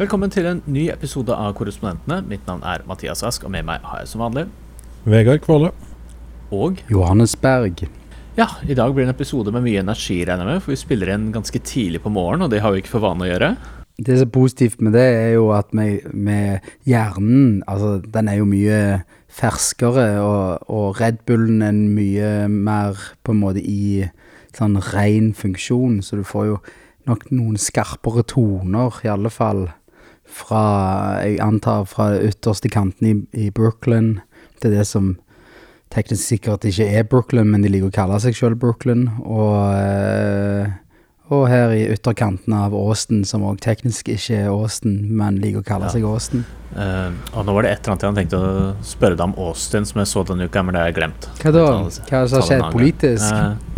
Velkommen til en ny episode av Korrespondentene. Mitt navn er Mathias Ask, og med meg har jeg som vanlig Vegard Kvåle. Og Johannes Berg. ja, i dag blir det en episode med mye energi, regner jeg med, for vi spiller inn ganske tidlig på morgenen, og det har vi ikke for vane å gjøre. Det som er positivt med det, er jo at med, med hjernen Altså, den er jo mye ferskere, og, og Red Bullen er mye mer på en måte i sånn ren funksjon, så du får jo nok noen skarpere toner, i alle fall fra Jeg antar fra ytterste kanten i, i Brooklyn. Er det som teknisk sikkert ikke er Brooklyn, men de liker å kalle seg sjøl Brooklyn. Og eh, og her i ytterkanten av Austin, som òg teknisk ikke er Austin, men liker å kalle Ja. seg Austin. Uh, og nå var det et eller annet jeg hadde tenkt å spørre deg om Austin, som jeg så denne uka, men det har jeg glemt. Hva da? Hva som har skjedd politisk? Eh,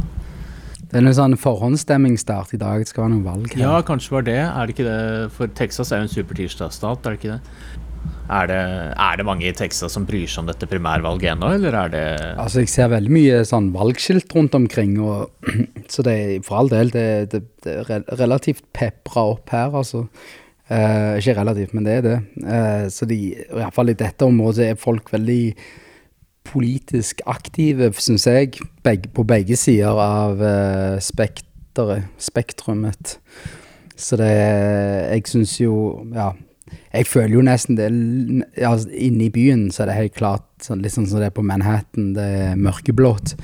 Det er en sånn forhåndsstemmingsstart i dag. Det skal være noe valg her. ja, kanskje var det. Er det ikke det? For Texas er jo en supertirsdagsstat, er det ikke det? Er det, er det mange i Texas som bryr seg om dette primærvalget ennå, eller er det Altså, jeg ser veldig mye sånn valgskilt rundt omkring, og, så det er for all del det, det, det er relativt pepra opp her, altså. Eh, ikke relativt, men det er det. Eh, så de, i hvert fall i dette området er folk veldig politisk aktive, syns jeg, begge, på begge sider av uh, spekteret, spektrumet. Så det Jeg syns jo Ja. Jeg føler jo nesten det ja, Inne i byen så er det helt klart sånn, litt sånn som det er på Manhattan. Det er mørkeblått.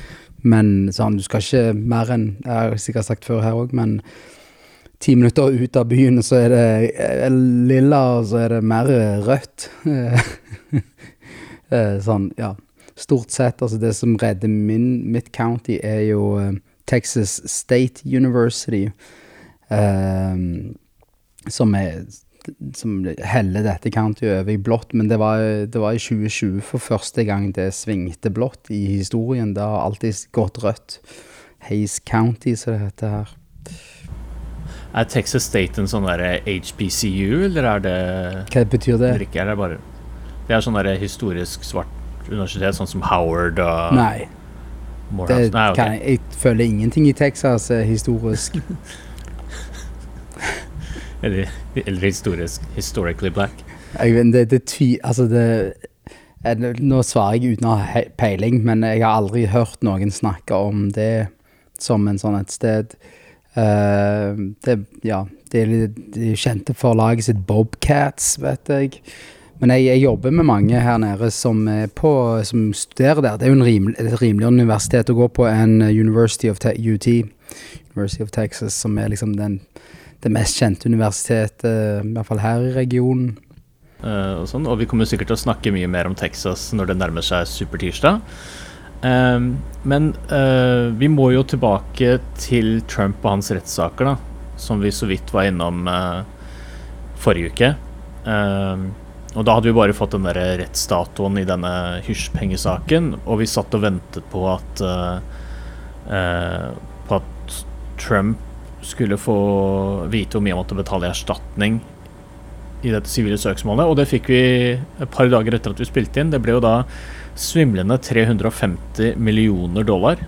Men sånn, du skal ikke mer enn Jeg har sikkert sagt før her òg, men ti minutter ut av byen så er det eh, lilla, og så er det mer rødt. Eh, sånn, ja. Stort sett. Altså det som redder min, mitt county, er jo eh, Texas State University. eh, som er som heller dette countyet over i blått, men det var, det var i 2020 for første gang det svingte blått i historien. Det har alltid gått rødt. Hays County, som det heter her. Er Texas State en sånn derre HBCU, eller er det Hva betyr det? Er det bare Det er sånn derre historisk svart universitet, sånn som Howard og Nei, det Nei, okay. kan jeg, jeg føler ingenting i Texas eh, historisk. Eller, eller historisk Historically black. Jeg vet, det, det ty, altså det eh, Nå svarer jeg uten å ha peiling, men jeg har aldri hørt noen snakke om det som en sånn et sted. Uh, det, ja, de er kjente for laget sitt Bobcats, vet jeg. Men jeg, jeg jobber med mange her nede som, på, som studerer der. Det er jo en rimelig, et rimeligere universitet å gå på enn University of Te UT, University of Texas, som er liksom den, det mest kjente universitetet, i hvert fall her i regionen. Uh, og, sånn, og vi kommer sikkert til å snakke mye mer om Texas når det nærmer seg supertirsdag. Uh, men uh, vi må jo tilbake til Trump og hans rettssaker, da. Som vi så vidt var innom eh, forrige uke. Um, og da hadde vi bare fått den der rettsdatoen i denne hysjpengesaken, og vi satt og ventet på at uh, uh, På at Trump skulle få vite hvor mye han måtte betale i erstatning i dette sivile søksmålet, og det fikk vi et par dager etter at vi spilte inn. Det ble jo da svimlende 350 millioner dollar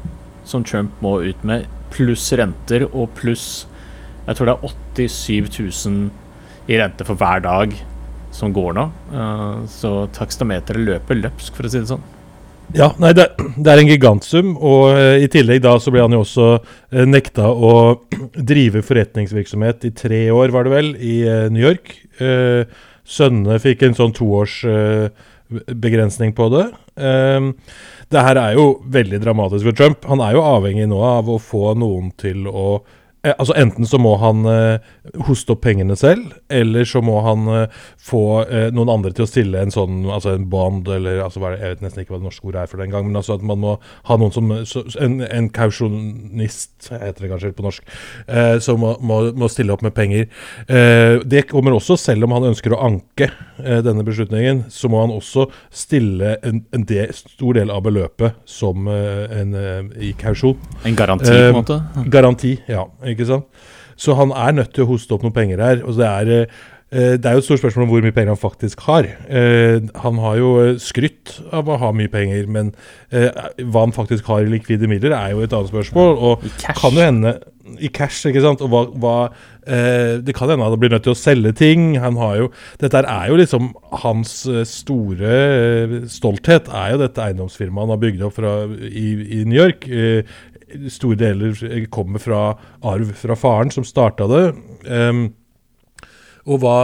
som Trump må ut med, pluss renter og pluss Jeg tror det er 87 000 i rente for hver dag som går nå. Eh, så takstameteret løper løpsk, for å si det sånn. Ja, nei, det, det er en gigantsum, og uh, i tillegg da så ble han jo også uh, nekta å drive forretningsvirksomhet i tre år, var det vel, i uh, New York. Sønnene fikk en sånn toårsbegrensning på det. Det her er jo veldig dramatisk for Trump. Han er jo avhengig nå av å få noen til å Altså Enten så må han eh, hoste opp pengene selv, eller så må han eh, få eh, noen andre til å stille en sånn Altså en bond, eller altså, det, Jeg vet nesten ikke hva det norske ordet er for den gang, men altså at man må ha noen som så, En, en kausjonist, heter det kanskje på norsk, eh, som må, må, må stille opp med penger. Eh, det kommer også, selv om han ønsker å anke eh, denne beslutningen, så må han også stille en, en del, stor del av beløpet som eh, en, eh, i kausjon. En garanti, på en Eh, måte. Garanti, ja. Ikke sant? Så han er nødt til å hoste opp noen penger her. Og det er, eh, det er jo et stort spørsmål om hvor mye penger han faktisk har. Eh, han har jo eh, skrytt av å ha mye penger, men hva han faktisk har i likvide midler, er jo et annet spørsmål. Og I cash. kan jo hende i cash, ikke sant. Og hva, hva det kan hende han blir nødt til å selge ting. Han har jo, dette er jo liksom hans store stolthet. er jo dette eiendomsfirmaet han har bygd opp fra, i, i, New York. Store deler kommer fra arv fra faren, som starta det. Um, og hva,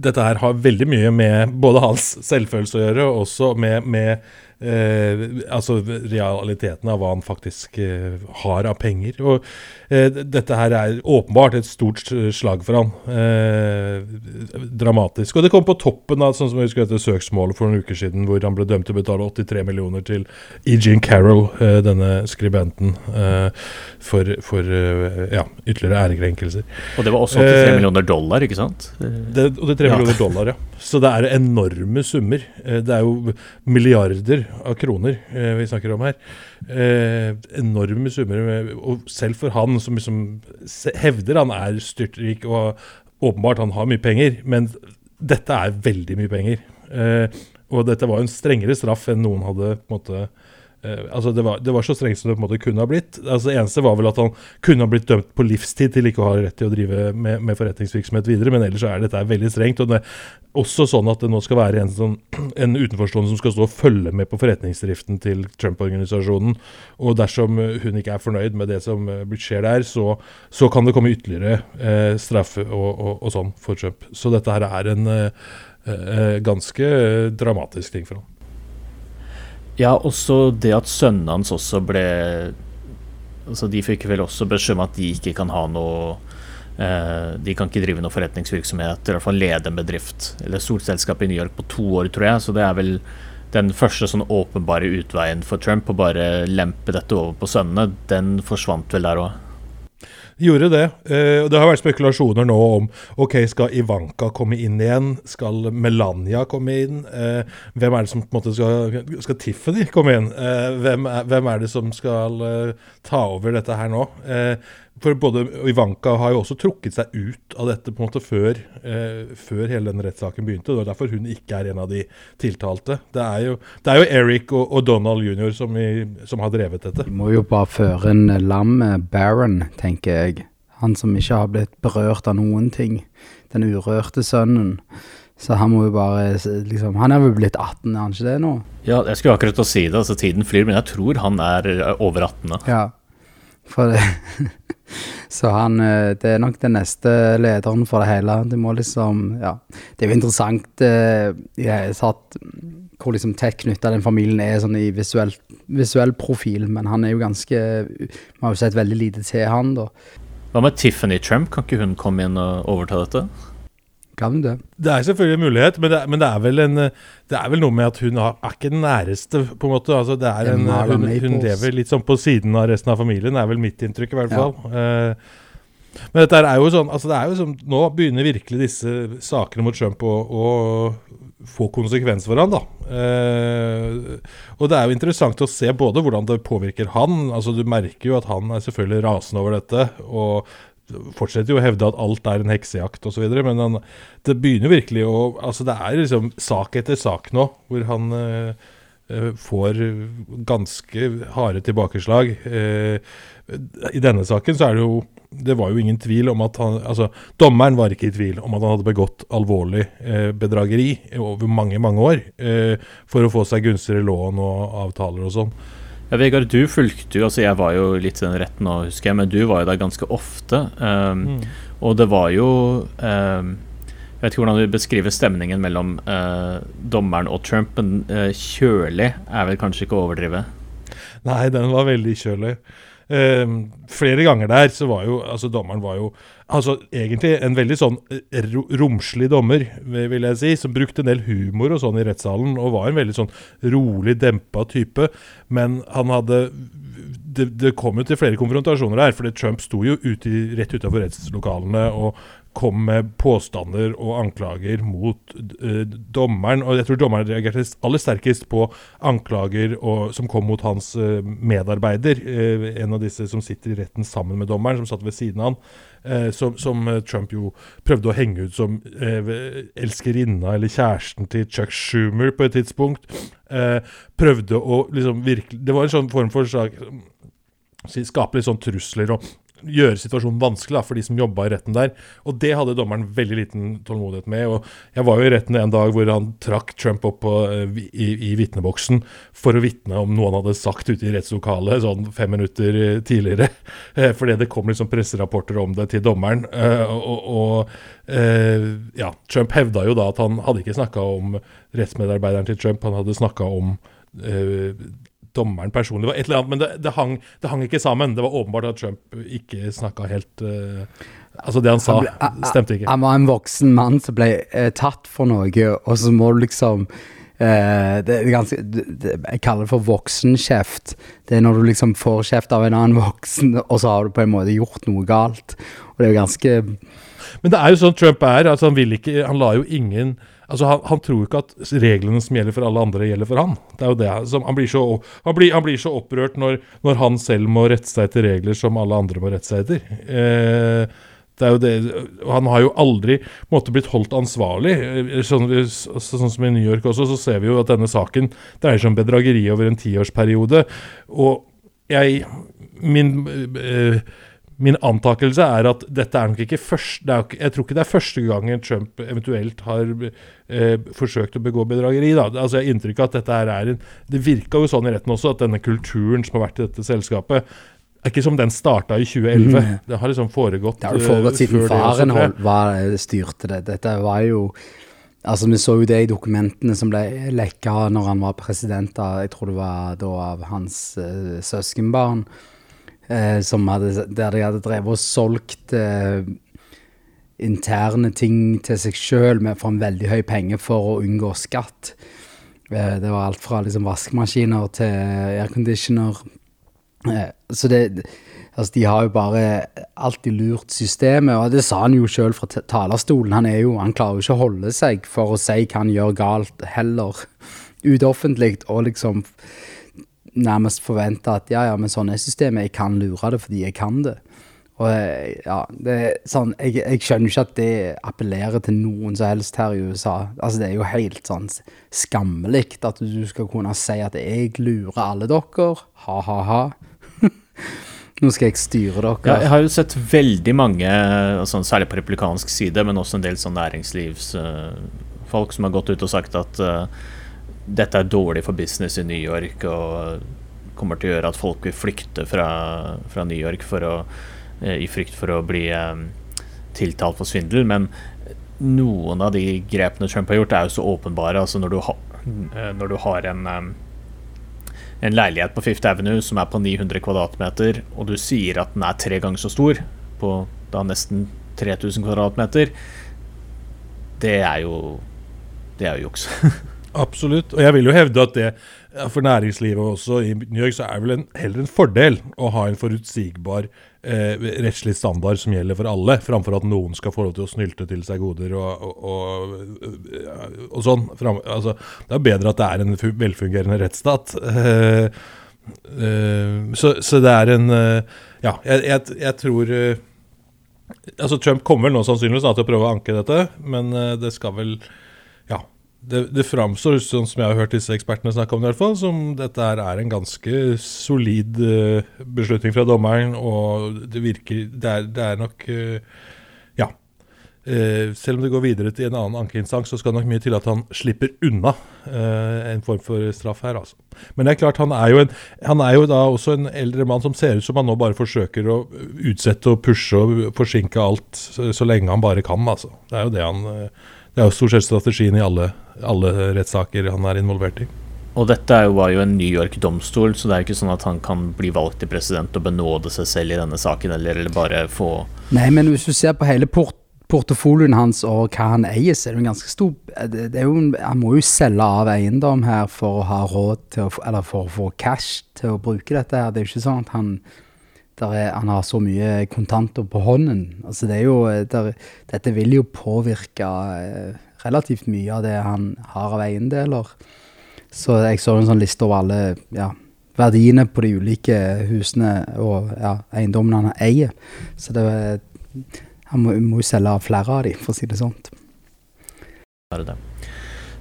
dette her har veldig mye med både hans selvfølelse å gjøre, og også med, med altså realiteten av hva han faktisk eh, har av penger. Og eh, dette her er åpenbart et stort slag for han. Eh, dramatisk. Og det kom på toppen av sånn som jeg husker dette søksmålet for noen uker siden, hvor han ble dømt til å betale 83 millioner til Eugene Carroll, eh, denne skribenten, eh, for, for ja, ytterligere ærekrenkelser. Og det var også 83 millioner dollar, ikke sant? Det, 83 ja. millioner dollar, ja. Så det er enorme summer. Det er jo milliarder av kroner eh, vi snakker om her. Eh, enorme summer. Og selv for han som liksom hevder han er styrtrik og åpenbart han har mye penger, men dette er veldig mye penger. Eh, og dette var en strengere straff enn noen hadde på en måte altså det var, det var, så strengt som det på en måte kunne ha blitt. Altså det eneste var vel at han kunne ha blitt dømt på livstid til ikke å ha rett til å drive med, med forretningsvirksomhet videre, men ellers er dette veldig strengt. og det er også sånn at det nå skal være en, sånn, en utenforstående som skal stå og følge med på forretningsdriften til Trump-organisasjonen. Og dersom hun ikke er fornøyd med det som uh, skjer der, så, så, kan det komme ytterligere uh, straffe og, og, og, sånn for Trump. Så dette her er en ganske dramatisk ting for ham. Ja, også det at sønnen hans også ble Altså De fikk vel også beskjed om at de ikke kan ha noe eh, De kan ikke drive noe forretningsvirksomhet, eller i hvert fall lede en bedrift eller solselskap i New York på to år, tror jeg. Så det er vel den første sånn åpenbare utveien for Trump, å bare lempe dette over på sønnene, den forsvant vel der òg. Gjorde det. Uh, det har vært spekulasjoner nå om ok, skal Ivanka komme inn igjen? Skal Melania komme inn? Uh, hvem er det som på en måte skal, skal Tiffany komme inn? Uh, hvem, er, hvem, er, det som skal ta over dette her nå? For både Ivanka har jo også trukket seg ut av dette på en måte før, eh, før hele den rettssaken begynte. Det er derfor hun ikke er en av de tiltalte. Det er jo, det er jo Eric og, og, Donald jr. Som, som, har drevet dette. Vi må jo bare føre en lam Baron, tenker jeg. Han som ikke har blitt berørt av noen ting. Den urørte sønnen. Så han må jo bare liksom, Han er vel blitt 18, er han ikke det nå? Ja, jeg skulle akkurat å si det. altså Tiden flyr, men jeg tror han er over 18 Da. Ja, for det Så han eh, Det er nok den neste lederen for det hele. Det må liksom Ja. Det er jo interessant eh, jeg satt hvor liksom tett knytta den familien er sånn i visuell, visuell, profil, men han er jo ganske Vi har jo sett veldig lite til han, da. Hva med Tiffany Trump? Kan ikke hun komme inn og overta dette? Kan det. Det er selvfølgelig en mulighet, men det, men det, er, vel en, det er vel noe med at hun har, er ikke den næreste, på en måte. Altså, det er en, hun, hun, lever litt sånn på siden av resten av familien, er vel mitt inntrykk i hvert fall. Ja. Uh, men dette er jo sånn, altså det er jo sånn, nå begynner virkelig disse sakene mot Trump å, å få konsekvens for han da. Uh, og det er jo interessant å se både hvordan det påvirker han. altså Du merker jo at han er selvfølgelig rasende over dette. og fortsetter jo å hevde at alt er en heksejakt osv., men han, det begynner virkelig å Altså, det er liksom sak etter sak nå hvor han eh, får ganske harde tilbakeslag. Eh, I denne saken så er det jo det var jo ingen tvil om at han Altså, dommeren var ikke i tvil om at han hadde begått alvorlig eh, bedrageri over mange, mange år eh, for å få seg gunstigere lån og avtaler og sånn. Ja, Vegard, du fulgte jo altså Jeg var jo litt i den retten nå, husker jeg, men du var jo der ganske ofte. Um, mm. Og det var jo um, Jeg vet ikke hvordan du beskriver stemningen mellom uh, dommeren og Trump, men uh, kjølig er vel kanskje ikke å overdrive? Nei, den var veldig kjølig. Uh, flere ganger der så var jo altså Dommeren var jo altså egentlig en veldig sånn eh, romslig dommer, vil jeg si, som brukte en del humor og sånn i rettssalen, og var en veldig sånn rolig, dempa type. Men han hadde det, det, kom jo til flere konfrontasjoner der, fordi Trump sto jo ute, rett utafor rettslokalene og kom med påstander og anklager mot uh, dommeren. Og jeg tror dommeren reagerte aller sterkest på anklager og, som kom mot hans uh, medarbeider. Uh, en av disse som sitter i retten sammen med dommeren, som satt ved siden av han. Som, som, Trump jo prøvde å henge ut som elskerinna eller kjæresten til Chuck Schumer på et tidspunkt. prøvde å liksom virkelig Det var en sånn form for slag Skape litt sånn trusler og gjøre situasjonen vanskelig da, for de som jobba i retten der. Og det hadde dommeren veldig liten tålmodighet med. og Jeg var jo i retten en dag hvor han trakk Trump opp på, eh, i, i vitneboksen for å vitne om noe han hadde sagt ute i rettslokalet sånn fem minutter eh, tidligere. Eh, fordi det kom liksom presserapporter om det til dommeren. og, og ja, Trump hevda jo da at han hadde ikke snakka om rettsmedarbeideren til Trump, han hadde snakka om dommeren personlig. Det var et eller annet, Men det, det, hang, det, hang, ikke sammen. Det var åpenbart at Trump ikke snakka helt uh, Altså, det han sa, han ble, stemte ikke. Han var en voksen mann som ble uh, tatt for noe, og så må du liksom uh, det er ganske, det, Jeg kaller det for voksenkjeft. Det er når du liksom får kjeft av en annen voksen, og så har du på en måte gjort noe galt. Og det er jo ganske Men det er jo sånn Trump er. altså Han vil ikke Han lar jo ingen Altså, han, han, tror ikke at reglene som gjelder for alle andre, gjelder for han. Det er jo det han, blir så, han, blir, han, blir så, opprørt når, når, han selv må rette seg etter regler som alle andre må rette seg etter. Eh, det er jo det, Han har jo aldri måtte blitt holdt ansvarlig. Sånn, sånn, sånn, som i New York også, så ser vi jo at denne saken dreier seg om bedrageri over en tiårsperiode. Og jeg Min eh, Min antakelse er at dette er nok ikke første Jeg tror ikke det er første gangen Trump eventuelt har eh, forsøkt å begå bedrageri. Da. Altså Jeg har inntrykk av at dette her er en Det virka jo sånn i retten også, at denne kulturen som har vært i dette selskapet, er ikke som den starta i 2011. Mm. Det har liksom foregått Det har foregått eh, siden faren hold, var, eh, styrte det. Dette var jo Altså Vi så jo det i dokumentene som ble lekka når han var president av Jeg tror det var da av hans uh, søskenbarn hadde, der de hadde drevet og solgt eh, interne ting til seg sjøl for en veldig høy penge for å unngå skatt. Eh, det var alt fra liksom vaskemaskiner til airconditioner. Eh, så det Altså, de har jo bare alltid lurt systemet, og det sa han jo sjøl fra talerstolen. Han jo, han klarer jo ikke å holde seg for å si hva han gjør galt, heller. Utoffentlig, og liksom nærmest forvente at ja, ja, men sånn er systemet, jeg kan lure det fordi jeg kan det. Og eh, ja, det er sånn, jeg, jeg skjønner ikke at det appellerer til noen som helst her i USA. Altså, det er jo helt sånn skammelig at du skal kunne si at jeg lurer alle dere, ha-ha-ha. Nå skal jeg styre dere. Ja, jeg har jo sett veldig mange, sånn, særlig på republikansk side, men også en del sånn næringslivsfolk uh, som har gått ut og sagt at uh, dette er dårlig for business i New York og kommer til å gjøre at folk vil flykte fra, fra New York å, eh, i frykt for å bli eh, tiltalt for svindel. Men noen av de grepene Trump har gjort, er jo så åpenbare. Altså når du, ha, eh, når du har en, en leilighet på Fifth Avenue som er på 900 kvadratmeter, og du sier at den er tre ganger så stor, på da nesten 3000 kvadratmeter, det er jo Det jo juks. Absolutt. Og jeg vil jo hevde at det for næringslivet også i New York så er det vel en, heller en fordel å ha en forutsigbar eh, rettslig standard som gjelder for alle, framfor at noen skal få lov til å snylte til seg goder og, og, og, og sånn. Fram, altså, det er bedre at det er en velfungerende rettsstat. Eh, eh, så, så, det er en eh, Ja, jeg, jeg, jeg tror eh, Altså Trump kommer vel nå sannsynligvis til å prøve å anke dette, men eh, det skal vel det, det framstår, sånn som jeg har hørt disse ekspertene snakke om det, i hvert fall, som dette her er en ganske solid uh, beslutning fra dommeren. Og det virker Det er, det er nok uh, Ja. Uh, selv om det går videre til en annen ankeinstans, så skal det nok mye til at han slipper unna en form for straff her, altså. Men det er klart, han er, jo en, han er jo da også en eldre mann som ser ut som han nå bare forsøker å utsette og pushe og forsinke alt så, så lenge han bare kan, altså. Det er jo det han det er jo stort sett strategien i alle, alle rettssaker han er involvert i. Og dette var jo en New York-domstol, så det er jo ikke sånn at han kan bli valgt til president og benåde seg selv i denne saken, eller, eller bare få Nei, men hvis du ser på hele port portefolien hans og hva han eier, så er det en ganske stor det, det jo, Han må jo selge av eiendom her for å ha råd til å Eller for å få cash til å bruke dette her. Det er jo ikke sånn at han er, han har så mye kontanter på hånden. Altså det jo, der, dette vil jo påvirke eh, relativt mye av det han har av eiendeler. Så jeg så en sånn liste over alle ja, verdiene på de ulike husene og ja, eiendommene han eier. Så det, han må, jo selge flere av de, for å si det sånn.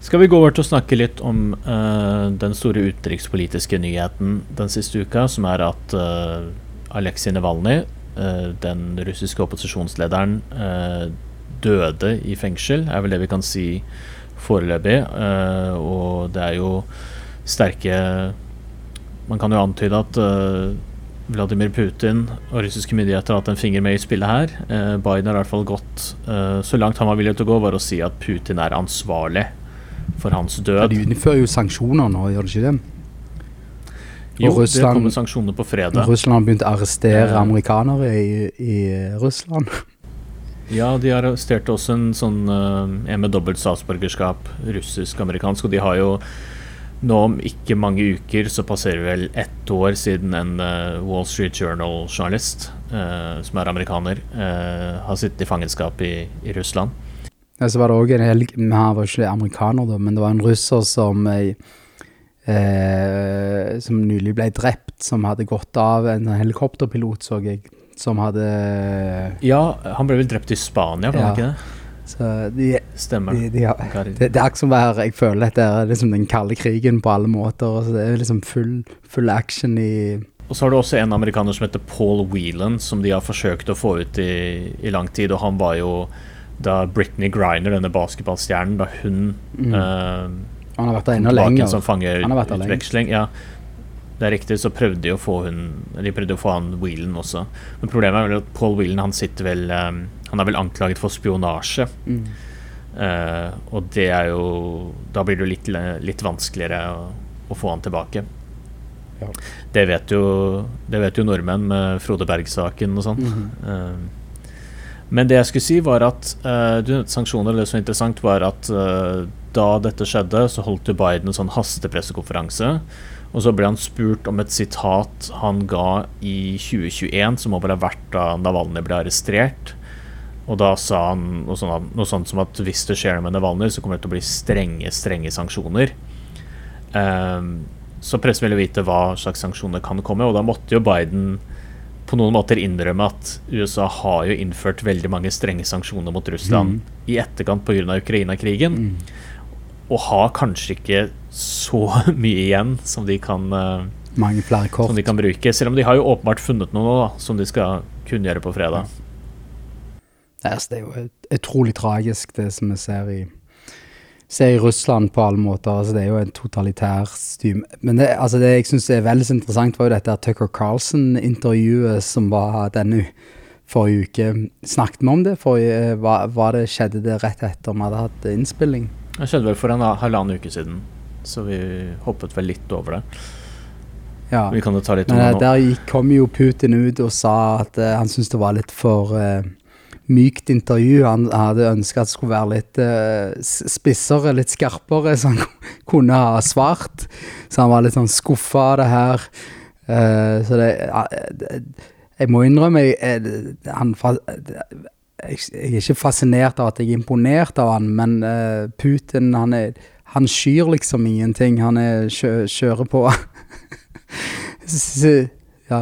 Skal vi gå over til å snakke litt om uh, den store utenrikspolitiske nyheten den siste uka, som er at uh, Aleksej Navalnyj eh, den russiske opposisjonslederen eh, døde i fengsel, er vel det vi kan si foreløpig. Eh, og det er jo sterke Man kan jo antyde at Vladimir Putin og russiske myndigheter har hatt en finger med i spillet her. Biden har i hvert fall gått så langt han var villig til å gå, var å si at Putin er ansvarlig for hans Ja, død. de innfører jo sanksjoner nå, gjør de ikke det? Jo, og det Russland- kommer sanksjoner på fredag. Russland har begynt å arrestere amerikanere i, i Russland. Ja, de arresterte også en sånn eh, en med dobbelt statsborgerskap, russisk-amerikansk, og de har jo nå om ikke mange uker så passerer vel ett år siden en eh, Wall Street Journal-journalist, eh, som er amerikaner, eh, har sittet i fangenskap i, i Russland. Ja, så var det òg en helg Han var ikke amerikaner, da, men det var en russer som eh, eh, Som nylig ble drept, som hadde gått av en helikopterpilot, så jeg. Som hadde Ja, han ble vel drept i Spania, ble han Ja. ikke det? Så de, Stemmer. de, de ja. Det, det er akkurat som være Jeg føler at det er liksom den kalde krigen på alle måter. Så det er liksom full, full action i Og så har du også en amerikaner som heter Paul Whelan, som de har forsøkt å få ut i, i lang tid. Og han var jo da Britney Griner, denne basketballstjernen, da hun Mm. eh, Han har vært der enda lenger. som Han har vært der utveksling. Ja, det er riktig, så prøvde de å få hun De prøvde å få han Whelan også. Men problemet er vel at Paul Whelan han sitter vel um, Han er vel anklaget for spionasje. Mm. Uh, og det er jo Da blir det jo litt, litt vanskeligere å, å få han tilbake. Ja. Det vet jo Det vet jo nordmenn med Frode Berg-saken og sånn. Mm -hmm. uh, men det jeg skulle si, var at uh, du nevnte sanksjoner. Det som var interessant, var at eh, da dette skjedde, så holdt jo Biden en sånn hastepressekonferanse. Og så ble han spurt om et sitat han ga i 2021, som må vel ha vært da Navalny ble arrestert. Og da sa han noe sånt, noe sånt som at hvis det skjer noe med Navalny, så kommer det til å bli strenge, strenge sanksjoner. Um, så pressen ville vite hva slags sanksjoner kan komme, og da måtte jo Biden på noen måter innrømme at USA har jo innført veldig mange strenge sanksjoner mot Russland i etterkant pga. Ukraina-krigen, Mm. Og har kanskje ikke så mye igjen som de kan eh, Mange flere kort. som de kan bruke. Selv om de har jo åpenbart funnet noe da, som de skal kunngjøre på fredag. Altså, det er jo ut- utrolig tragisk, det som vi ser i, ser i Russland på alle måter. Altså, det er jo en totalitær stym. Men det, altså, det jeg syns er veldig så interessant, var jo dette Tucker Carlson-intervjuet som var denne forrige uke. Snakket vi om det? Forrige, var, var det, skjedde det rett etter vi hadde hatt innspilling? Det skjedde vel for en halvannen uke siden, så vi hoppet vel litt over det. Ja. Vi kan jo ta litt om det eh, nå. der kom jo Putin ut og sa at uh, han syntes det var litt for uh, mykt intervju. Han hadde ønska at det skulle være litt uh, spissere, litt skarpere, så han kunne ha svart. Så han var litt sånn skuffa av det her. Så det, Jeg må innrømme jeg, han, jeg, jeg er ikke fascinert av at jeg er imponert av han, men uh, Putin, han er han skyr liksom ingenting. Han er kjø, kjører på. Ja.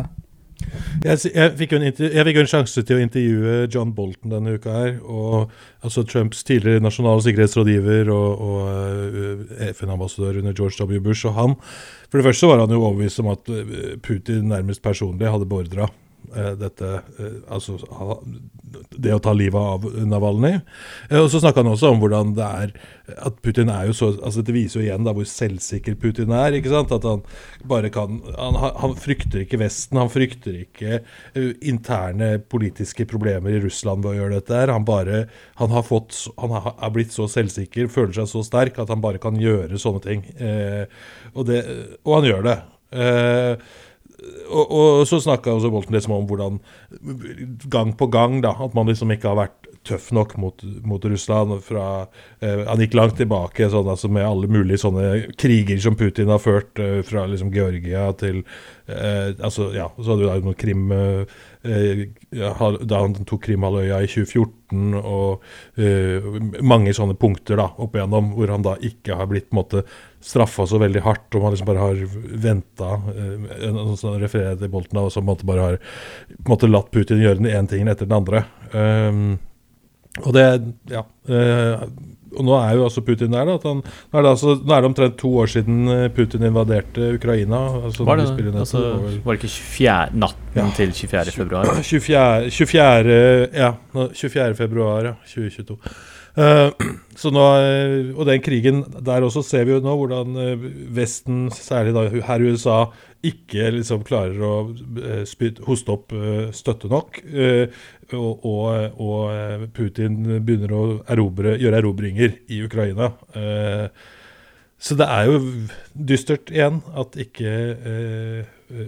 Jeg, jeg, fikk en jeg fikk en sjanse til å intervjue John Bolton denne uka her. og altså Trumps tidligere nasjonale sikkerhetsrådgiver og, og eh, FN-ambassadør under George W. Bush. og han, For det første var han jo overbevist om at eh, Putin nærmest personlig hadde beordra dette eh, Altså det å ta livet av Navalny. Eh, og så snakka han også om hvordan det er At Putin er jo så altså Det viser jo igjen da hvor selvsikker Putin er. ikke sant? At han bare kan Han, han frykter ikke Vesten. Han frykter ikke eh, interne politiske problemer i Russland ved å gjøre dette. her. Han bare Han har fått Han er blitt så selvsikker, føler seg så sterk, at han bare kan gjøre sånne ting. Eh, og, det, og han gjør det. Eh, og, og så snakka også Bolten liksom om hvordan gang på gang da, at man liksom ikke har vært tøff nok mot, mot Russland. Fra, eh, han gikk langt tilbake sånn, altså med alle mulige sånne kriger som Putin har ført, eh, fra liksom Georgia til eh, altså, ja, Så hadde du da noen Krim eh, Da han tok Krimhalvøya i 2014, og eh, mange sånne punkter da, opp igjennom, hvor han da ikke har blitt måte straffa så veldig hardt, og man liksom bare har venta uh, sånn refererer til Bolten, og så på en måte bare har på en måte latt Putin gjøre den ene tingen etter den andre. Um, Og det Ja. Eh, og nå er jo altså Putin der. da at han, nå, er det altså, nå er det omtrent to år siden eh, Putin invaderte Ukraina. Altså, var, det, altså, var det ikke 24, natten ja. til 24. februar? 24, 24, ja, 24. februar ja, 2022. Uh, så nå, eh, og den krigen der også ser vi jo nå hvordan eh, Vesten, særlig da her i USA, ikke liksom klarer å hoste opp støtte nok. Og, og, og, Putin begynner å erobre, gjøre erobringer i Ukraina. Så det er jo dystert igjen at ikke Eh,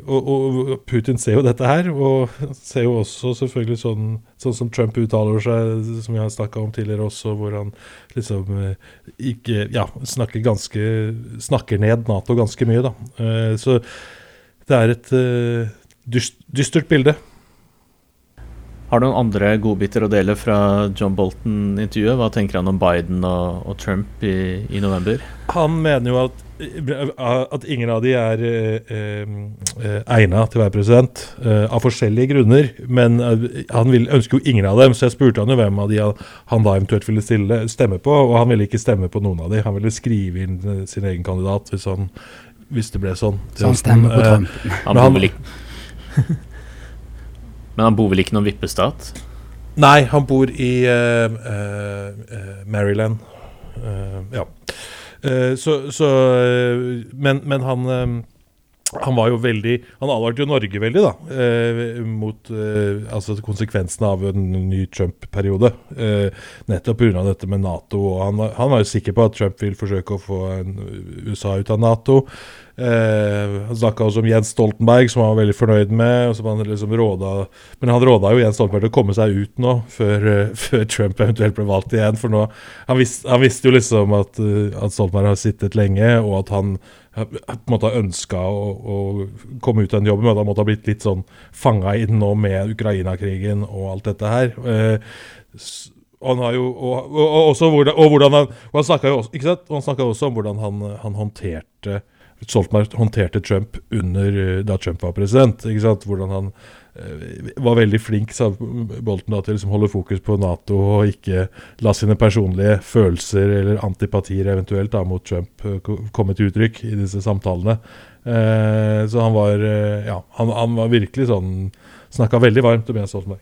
og, og, Putin ser jo dette her, og ser jo også selvfølgelig sånn, sånn som Trump uttaler seg, som vi har snakka om tidligere også, hvor han liksom eh, ikke Ja, snakker ganske Snakker ned Nato ganske mye, da. Eh, så det er et dystert bilde. Har du noen andre godbiter å dele fra John Bolton-intervjuet? Hva tenker han om Biden og, og Trump i, i, november? Han mener jo at, at ingen av de er eh, eh, egna til å være president, eh, av forskjellige grunner. Men eh, han vil, ønsker jo ingen av dem, så jeg spurte han jo hvem av de han da eventuelt ville stille, stemme på. Og han ville ikke stemme på noen av de. Han ville skrive inn eh, sin egen kandidat hvis, han, hvis det ble sånn. Så han stemmer på Trump? han, han, han Men han bor vel ikke i noen vippestat? Nei, han bor i uh, uh, Maryland. Uh, ja. så, så men, men, han han var jo veldig Han advarte jo Norge veldig, da. Eh, mot eh, altså konsekvensene av en ny Trump-periode. Eh, nettopp pga. dette med Nato. Han, han, var jo sikker på at Trump vil forsøke å få USA ut av Nato. Eh, han snakka også om Jens Stoltenberg, som han var veldig fornøyd med. han liksom råda, Men han råda jo Jens Stoltenberg til å komme seg ut nå, før, uh, før Trump eventuelt ble valgt igjen. For nå, han, visste, han visste jo liksom at, uh, at, Stoltenberg har sittet lenge, og at han på en måte har ønska å, å, komme ut av den jobben, men at han måtte ha blitt litt sånn fanga inn nå med Ukraina-krigen og alt dette her. Han jo, og, og, og hvordan, og hvordan han, og han snakka også, også om hvordan han, han håndterte Stoltenberg håndterte Trump under eh, da Trump var president. ikke sant? Hvordan han eh, var veldig flink sa Bolten da, til å liksom holde fokus på Nato og ikke la sine personlige følelser eller antipatier eventuelt da, mot Trump eh, komme til uttrykk i disse samtalene. Eh, så han var ja, han, han, var virkelig sånn Snakka veldig varmt om Jens Stoltenberg.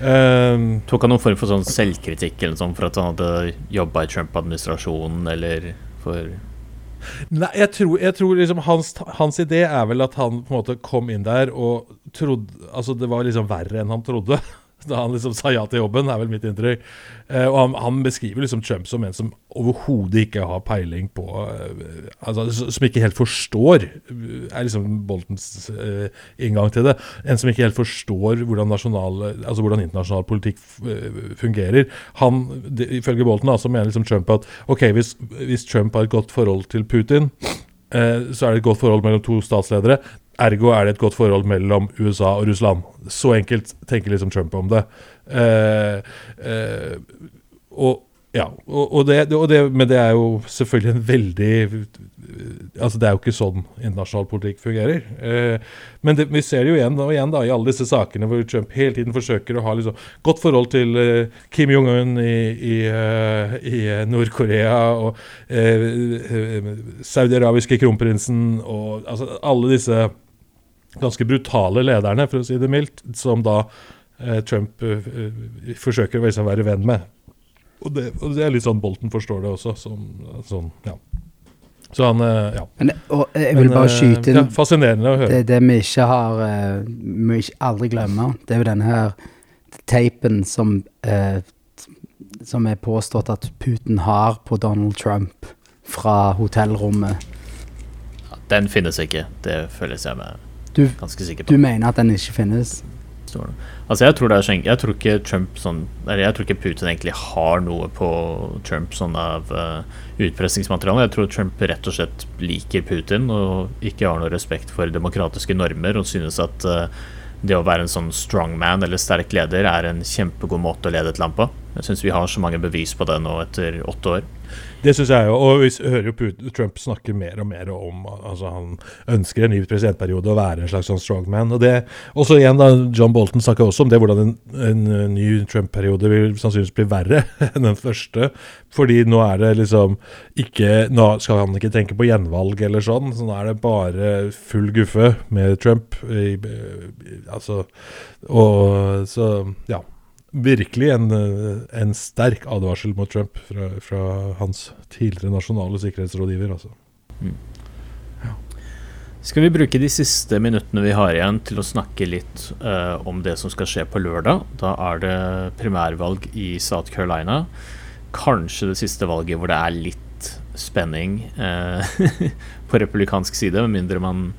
Eh, Tok han noen form for sånn selvkritikk eller sånn for at han hadde jobba i Trump-administrasjonen, eller for Nei, jeg tror, jeg tror liksom hans, hans, idé er vel at han på en måte kom inn der og trodde Altså, det var liksom verre enn han trodde da han liksom sa ja til jobben, er vel mitt inntrykk. Eh, og han, han, beskriver liksom Trump som en som overhodet ikke har peiling på eh, altså Som ikke helt forstår, er liksom Boltons eh, inngang til det. En som ikke helt forstår hvordan, nasjonal, altså hvordan internasjonal politikk eh, fungerer. Han, Ifølge Bolton da, så mener liksom Trump at ok, hvis, hvis Trump har et godt forhold til Putin eh, så er det et godt forhold mellom to statsledere. Ergo er det et godt forhold mellom USA og Russland. Så enkelt tenker liksom Trump om det. Eh, eh, og ja, og, og, det, og, det, men det er jo selvfølgelig en veldig Altså Det er jo ikke sånn internasjonal politikk fungerer. Eh, men det, vi ser det jo igjen og igjen da i alle disse sakene hvor Trump hele tiden forsøker å ha liksom godt forhold til eh, Kim Jong-un i, i, uh, i Nord-Korea og eh, saudi-arabiske kronprinsen og altså alle disse ganske brutale lederne, for å si det mildt, som da eh, Trump eh, forsøker å liksom være venn med. Og det, og det, er litt sånn Bolten forstår det også. Som, sånn, ja. Så han eh, Ja. Men, og jeg vil Men, bare eh, skyte inn ja, Fascinerende å høre. Det, det vi ikke har eh, Vi ikke aldri glemmer, det er jo denne her teipen som eh, Som er påstått at Putin har på Donald Trump fra hotellrommet. Den finnes ikke. Det føles jeg meg Ganske sikker på. Du mener at den ikke finnes? Altså jeg tror, er, jeg tror ikke Trump sånn Eller jeg tror ikke Putin egentlig har noe på Trump sånn av uh, utpressingsmateriale. Jeg tror Trump rett og slett liker Putin og ikke har noe respekt for demokratiske normer og synes at uh, det å være en sånn strongman eller sterk leder er en kjempegod måte å lede et land på. Jeg syns vi har så mange bevis på det nå etter åtte år. Det syns jeg jo. Og vi hører jo Putin, Trump snakke mer og mer om altså Han ønsker en ny presidentperiode å være en slags sånn strongman. Og det, også igjen da, John Bolton snakka også om det, hvordan en, en ny Trump-periode vil sannsynligvis bli verre enn den første. Fordi nå er det liksom ikke Nå skal han ikke tenke på gjenvalg eller sånn. Så nå er det bare full guffe med Trump. I, altså Og så, ja virkelig en, eh, en, sterk advarsel mot Trump fra, fra hans tidligere nasjonale sikkerhetsrådgiver. Altså. Mm. Skal vi bruke de siste minuttene vi har igjen til å snakke litt uh, om det som skal skje på lørdag? Da er det primærvalg i South Carolina. Kanskje det siste valget hvor det er litt spenning uh, på republikansk side, med mindre man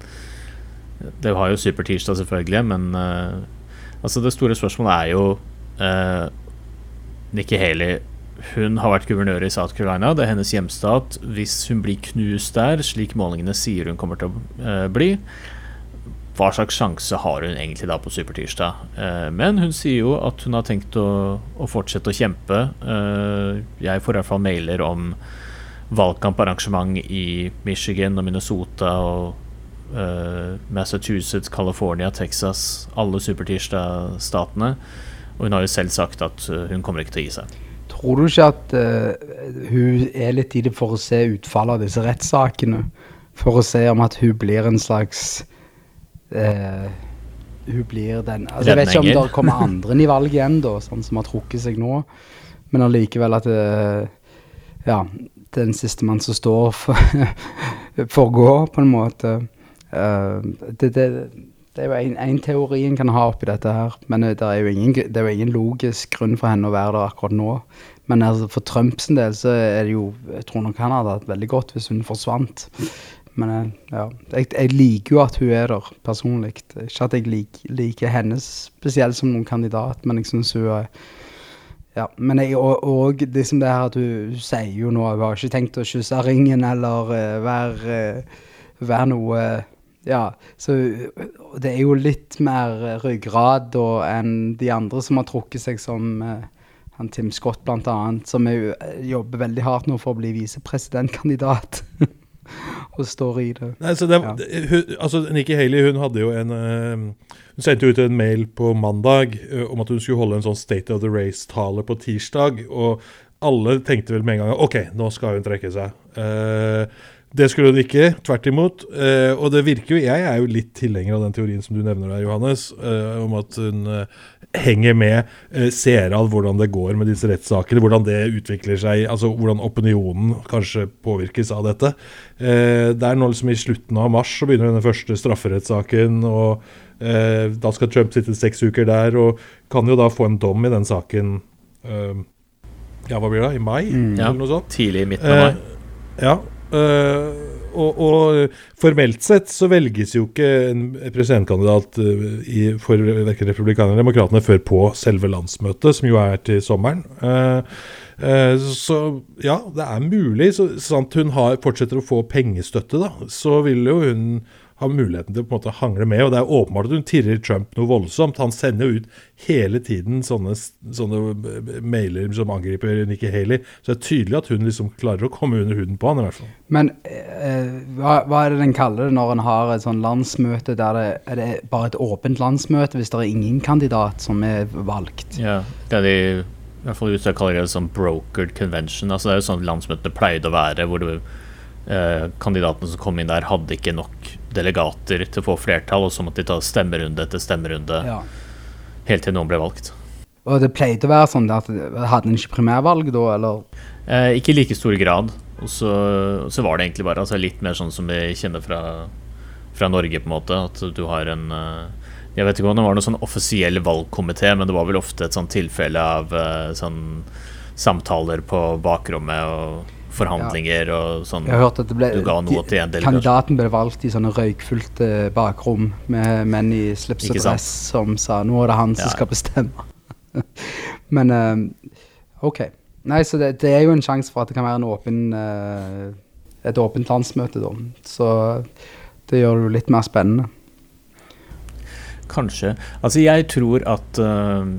Det har jo supertirsdag, selvfølgelig, men uh, altså det store spørsmålet er jo Uh, Nikki Haley hun har vært guvernør i South Carolina. Det er hennes hjemstat. Hvis hun blir knust der, slik målingene sier hun kommer til å uh, bli, hva slags sjanse har hun egentlig da på supertirsdag? Uh, men hun sier jo at hun har tenkt å, å fortsette å kjempe. Jeg får i hvert fall mailer om valgkamparrangement i Michigan og Minnesota og Massachusetts, California, Texas, alle supertirsdag-statene. Og hun har jo selv sagt at uh, hun kommer ikke til å gi seg. Tror du ikke at uh, hun er litt i det for å se utfallet av disse rettssakene? For å se om at hun blir en slags uh, Hun blir den altså, Jeg vet ikke om det kommer andre i valget igjen, da, sånn som har trukket seg nå. Men allikevel at Ja, den siste mann som står, for, for gå, på en måte. det, det det er jo en teori en kan ha oppi dette her, men eh, det er, jo ingen, det er jo ingen logisk grunn for henne å være der akkurat nå. Men altså, for Trumps del så er det jo Jeg tror nok han hadde hatt veldig godt hvis hun forsvant. Men eh, ja, jeg, jeg liker jo at hun er der personlig. Ikke at jeg lik, liker henne spesielt som noen kandidat, men jeg syns hun er ja, men jeg, og, og liksom det her at hun, sier jo nå Hun har ikke tenkt å kysse ringen eller uh, være, uh, være noe uh, ja, så det er jo litt mer ryggrad enn de andre som har trukket seg som uh, han Tim Scott annet, som er, jobber veldig hardt nå for å bli visepresidentkandidat. og står i det. Nei, det ja. hun, altså, Nikki Haley hun hadde jo en uh, Hun sendte ut en mail på mandag uh, om at hun skulle holde en sånn State of the Race-tale på tirsdag. Og alle tenkte vel med en gang OK, nå skal hun trekke seg. Uh, det skulle hun ikke, tvert imot. Eh, og det virker jo Jeg er jo litt tilhenger av den teorien som du nevner der, Johannes, eh, om at hun eh, henger med, ser av hvordan det går med disse rettssakene, hvordan det utvikler seg, altså hvordan opinionen kanskje påvirkes av dette. det er nå liksom i slutten av mars så begynner denne første strafferettssaken, og da skal Trump sitte seks uker der, og kan jo da få en dom i den saken Ja, hva blir det? I mai? Mm, ja? Tidlig i midten av mai. ja, og, og, formelt sett så velges jo ikke en presidentkandidat uh, i, for verken republikanerne eller demokratene før på selve landsmøtet, som jo er til sommeren. Uh, så ja, det er mulig. Så sant hun har, fortsetter å få pengestøtte, da, så vil jo hun har muligheten til å på en måte hangle med. og Det er åpenbart at hun tirrer Trump noe voldsomt. Han sender jo ut hele tiden sånne, sånne mailer som angriper Nikki Haley. Så det er tydelig at hun liksom klarer å komme under huden på han i hvert fall. Men eh, hva, hva, er det den kaller det når en har et sånn landsmøte der det er det bare et åpent landsmøte hvis det er ingen kandidat som er valgt? Ja, det er de i hvert fall USA kaller det sånn brokered convention. altså Det er jo sånn landsmøtene pleide å være, hvor det, eh, kandidatene som kom inn der, hadde ikke nok delegater til å få flertall, og så måtte de ta stemmerunde etter stemmerunde ja. helt til noen ble valgt. Og det pleide å være sånn at Hadde en ikke primærvalg da, eller? Eh, ikke i like stor grad. Og så, så, var det egentlig bare altså litt mer sånn som vi kjenner fra, fra Norge, på en måte. At du har en uh, Jeg vet ikke om det var noen sånn offisiell valgkomité, men det var vel ofte et sånt tilfelle av uh, sånn samtaler på bakrommet og forhandlinger ja. og sånn. Jeg har hørt at det ble, en Kandidaten ble valgt i sånne røykfylte bakrom med menn i slips og dress som sa nå er det han som skal bestemme. Men uh, OK. Nei, så det, det, er jo en sjanse for at det kan være en åpen, uh, et åpent landsmøte, da. Så det gjør det jo litt mer spennende. Kanskje. Altså, jeg tror at uh,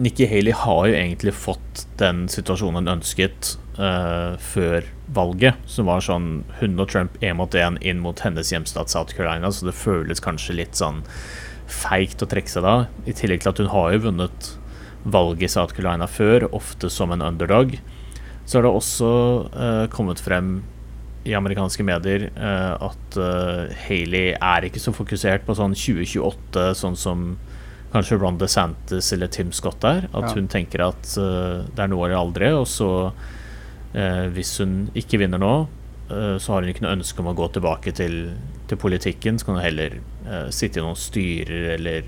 Nikki Haley har jo egentlig fått den situasjonen hun ønsket uh, før valget, som var sånn hun og Trump én mot én inn mot hennes hjemstat South Carolina, så det føles kanskje litt sånn feigt å trekke seg da. I tillegg til at hun har jo vunnet valget i South Carolina før, ofte som en underdog. Så har det også uh, kommet frem i amerikanske medier uh, at uh, Haley er ikke så fokusert på sånn 2028, sånn som kanskje Ron DeSantis eller Tim Scott der. At ja. hun tenker at uh, det er nå eller aldri, og så hvis hun ikke vinner nå, så har hun ikke noe ønske om å gå tilbake til, til politikken. Så kan hun heller sitte i noen styrer eller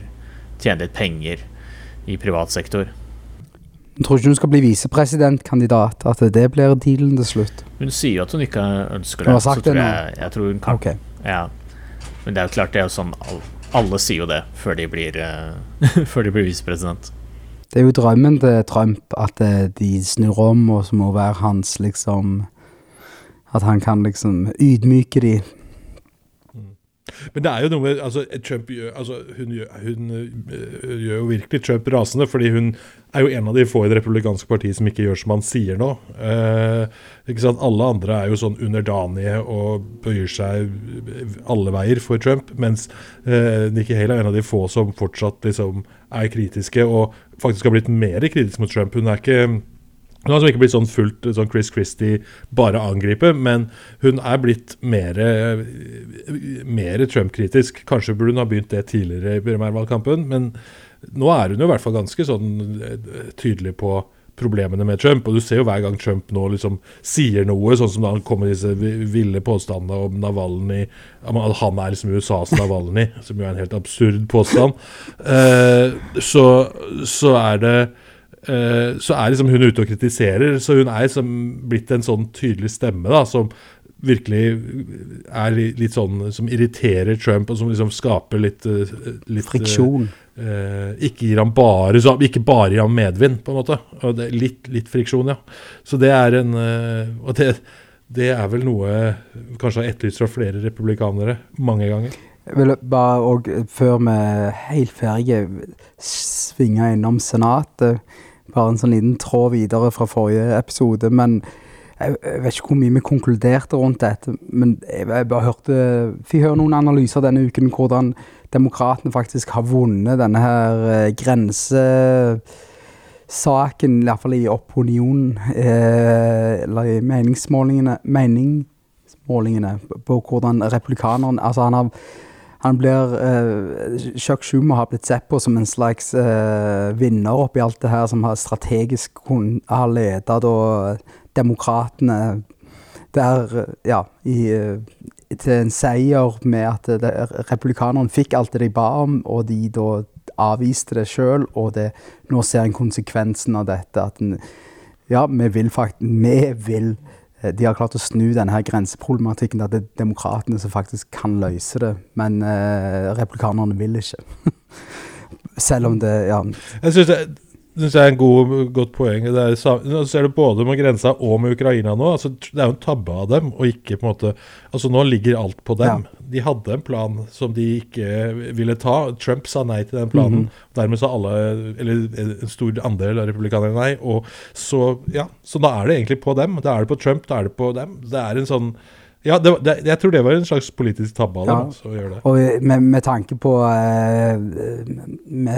tjene litt penger i privat sektor. Hun tror ikke hun skal bli visepresidentkandidat, at det blir dealen til slutt. Hun sier jo at hun ikke ønsker det. Hun har sagt det nå? Jeg, jeg, tror hun kan. Okay. Ja. Men det er jo klart, det er jo sånn Alle sier jo det før de blir, uh, før de blir visepresident. Det er jo drømmen til Trump at uh, de snur om, og så må være hans liksom At han kan liksom ydmyke de men det er jo noe med altså, Trump gjør, altså, hun, gjør, hun uh, gjør jo virkelig Trump rasende, fordi hun er jo en av de få i Det republikanske partiet som ikke gjør som han sier nå. Uh, ikke sant? Alle andre er jo sånn underdanige og bøyer seg alle veier for Trump, mens uh, Nikki Haley er en av de få som fortsatt liksom er kritiske, og faktisk har blitt mer kritisk mot Trump. Hun er ikke hun har altså ikke blitt sånn fullt sånn Chris Christie bare angripe, men hun er blitt mer, Trump-kritisk. Kanskje burde hun ha begynt det tidligere i primærvalgkampen, men nå er hun jo i hvert fall ganske sånn eh, tydelig på problemene med Trump. Og du ser jo hver gang Trump nå liksom sier noe, sånn som da han kommer med disse ville påstandene om Navalny At han er liksom USAs Navalny, som jo er en helt absurd påstand. Eh, så, så er det så er liksom hun ute og kritiserer. Så hun er liksom blitt en sånn tydelig stemme da, som virkelig er litt sånn Som irriterer Trump, og som liksom skaper litt, eh, litt Friksjon. Uh, ikke gir ham bare så, Ikke bare gir ham medvind, på en måte. Og det, litt, litt friksjon, ja. Så det er en Og det, det, er vel noe kanskje har etterlyst fra flere republikanere mange ganger. Jeg vil bare, og før vi helt ferdige, svinge innom Senatet bare en sånn liten tråd videre fra forrige episode. Men jeg, jeg vet ikke hvor mye vi konkluderte rundt dette. Men jeg, jeg bare hørte Fikk høre noen analyser denne uken hvordan demokratene faktisk har vunnet denne her eh, hvert fall i opinionen, eh, eller i meningsmålingene, meningsmålingene på hvordan republikaneren Altså, han har han blir uh, Chuck Schumer har blitt sett på som en slags uh, vinner oppi alt det her, som har strategisk kun, har ledet da demokratene der, ja, i, uh, til en seier med at republikanerne fikk alt det de ba om, og de da avviste det sjøl, og det, nå ser en konsekvensen av dette. At en, ja, vi vil faktisk Vi vil Eh, de har klart å snu denne her grenseproblematikken at det er demokratene som faktisk kan løse det, men eh, replikanerne vil ikke. Selv om det Ja. Jeg synes det, det, er en god, godt poeng. Det er, nå ser du både med grensa og med Ukraina nå. Altså, det er jo en tabbe av dem og ikke på en måte Altså Nå ligger alt på dem. Ja. De hadde en plan som de ikke ville ta. Trump sa nei til den planen. Mm -hmm. Dermed sa alle, eller en stor andel av republikanerne nei. Og så, ja, så da er det egentlig på dem. Da er det på Trump, da er det på dem. Det er en sånn ja, det, det, jeg tror det var en slags politisk tabbe av dem. Ja. det. Og med, med, tanke på uh,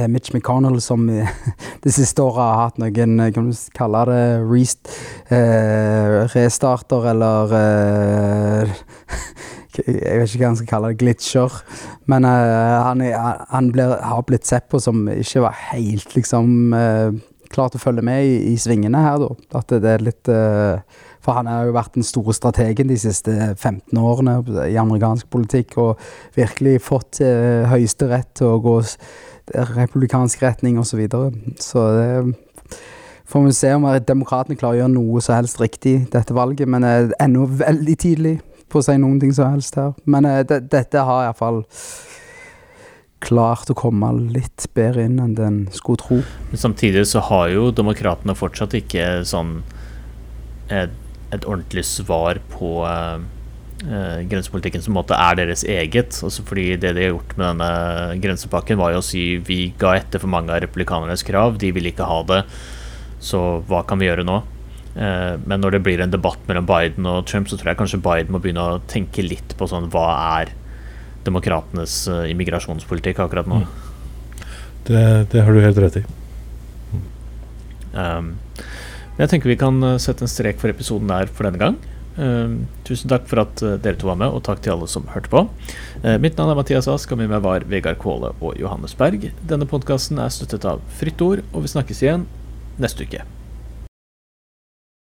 Mitch McConnell, som det siste året har hatt noen kan du kalle det rest, uh, restarter, eller uh, Jeg vet ikke hva han skal kalle det, glitcher. Men han, han blir, har blitt sett på som ikke var helt liksom klart å følge med i, i svingene her, da. At det, er litt for han har jo vært den store strategen de siste 15 årene i amerikansk politikk, og virkelig fått uh, Høyesterett til å gå republikansk retning osv. Så, videre. så det får vi se om demokratene klarer å gjøre noe som helst riktig dette valget, men det er ennå veldig tidlig på å si noen ting som helst her. Men uh, de, dette har iallfall klart å komme litt bedre inn enn den skulle tro. Men samtidig så har jo demokratene fortsatt ikke sånn et, et ordentlig svar på uh, grensepolitikken som måte er deres eget. Altså fordi det de har gjort med denne grensepakken, var jo å si vi ga etter for mange av republikanernes krav, de ville ikke ha det, så hva kan vi gjøre nå? Eh, men når det blir en debatt mellom Biden og Trump, så tror jeg kanskje Biden må begynne å tenke litt på sånn hva er demokratenes eh, immigrasjonspolitikk akkurat nå. Det, det har du helt rett i. Um, jeg tenker vi kan eh, sette en strek for episoden der for denne gang. Um, tusen takk for at dere to var med, og takk til alle som hørte på. Uh, mitt navn er Mathias Ask, og med meg var Vegard Kvåle og Johannes Berg. Denne podkasten er støttet av Fritt Ord, og vi snakkes igjen neste uke.